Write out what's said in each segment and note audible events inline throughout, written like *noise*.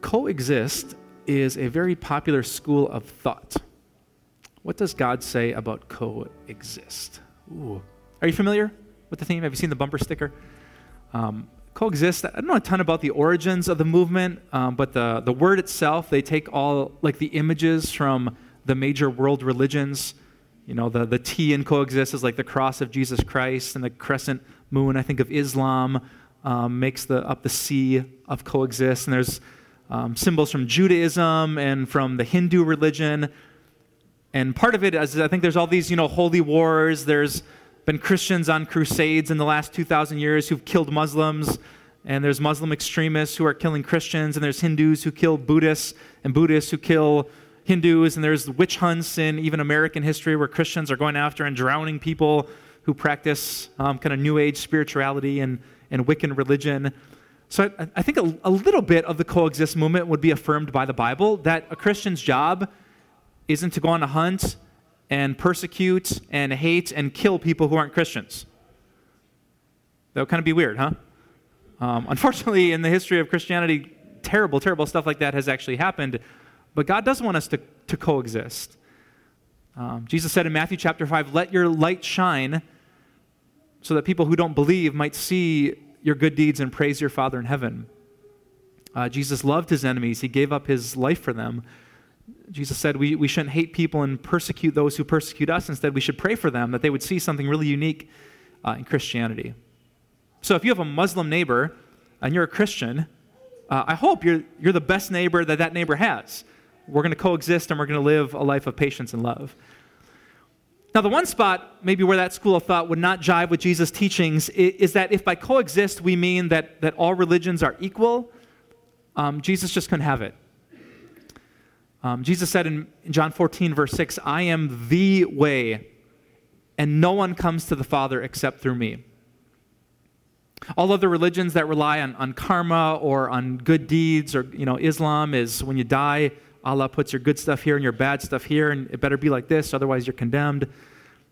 coexist is a very popular school of thought. What does God say about coexist? Ooh. Are you familiar with the theme? Have you seen the bumper sticker? Um, coexist, I don't know a ton about the origins of the movement, um, but the, the word itself, they take all like the images from the major world religions. You know, the, the T in coexist is like the cross of Jesus Christ, and the crescent moon, I think, of Islam um, makes the, up the C of coexist. And there's um, symbols from Judaism and from the Hindu religion. And part of it is, I think there's all these, you know, holy wars. There's been Christians on crusades in the last 2,000 years who've killed Muslims. And there's Muslim extremists who are killing Christians. And there's Hindus who kill Buddhists and Buddhists who kill Hindus. And there's witch hunts in even American history where Christians are going after and drowning people who practice um, kind of New Age spirituality and, and Wiccan religion. So I, I think a, a little bit of the coexist movement would be affirmed by the Bible that a Christian's job isn't to go on a hunt and persecute and hate and kill people who aren't Christians. That would kind of be weird, huh? Um, *laughs* unfortunately, in the history of Christianity, terrible, terrible stuff like that has actually happened. But God doesn't want us to, to coexist. Um, Jesus said in Matthew chapter 5, Let your light shine so that people who don't believe might see your good deeds and praise your Father in heaven. Uh, Jesus loved his enemies, he gave up his life for them. Jesus said we, we shouldn't hate people and persecute those who persecute us. Instead, we should pray for them that they would see something really unique uh, in Christianity. So, if you have a Muslim neighbor and you're a Christian, uh, I hope you're, you're the best neighbor that that neighbor has. We're going to coexist and we're going to live a life of patience and love. Now, the one spot maybe where that school of thought would not jive with Jesus' teachings is that if by coexist we mean that, that all religions are equal, um, Jesus just couldn't have it. Um, Jesus said in John 14, verse 6, I am the way, and no one comes to the Father except through me. All other religions that rely on, on karma or on good deeds, or you know, Islam is when you die, Allah puts your good stuff here and your bad stuff here, and it better be like this, otherwise you're condemned.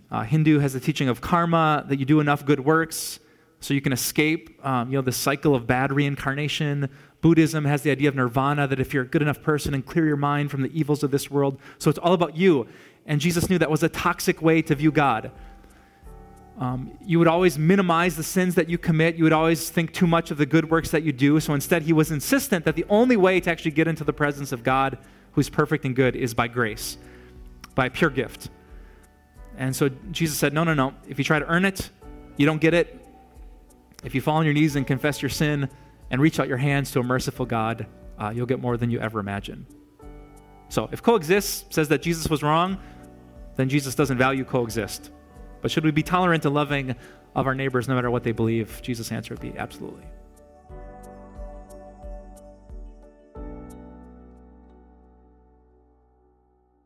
Uh, Hindu has the teaching of karma, that you do enough good works so you can escape um, you know, the cycle of bad reincarnation. Buddhism has the idea of nirvana, that if you're a good enough person and clear your mind from the evils of this world, so it's all about you. And Jesus knew that was a toxic way to view God. Um, you would always minimize the sins that you commit. You would always think too much of the good works that you do. So instead, he was insistent that the only way to actually get into the presence of God who's perfect and good is by grace, by pure gift. And so Jesus said, No, no, no. If you try to earn it, you don't get it. If you fall on your knees and confess your sin and reach out your hands to a merciful God, uh, you'll get more than you ever imagine. So if coexist says that Jesus was wrong, then Jesus doesn't value coexist. But should we be tolerant and loving of our neighbors no matter what they believe? Jesus' answer would be absolutely.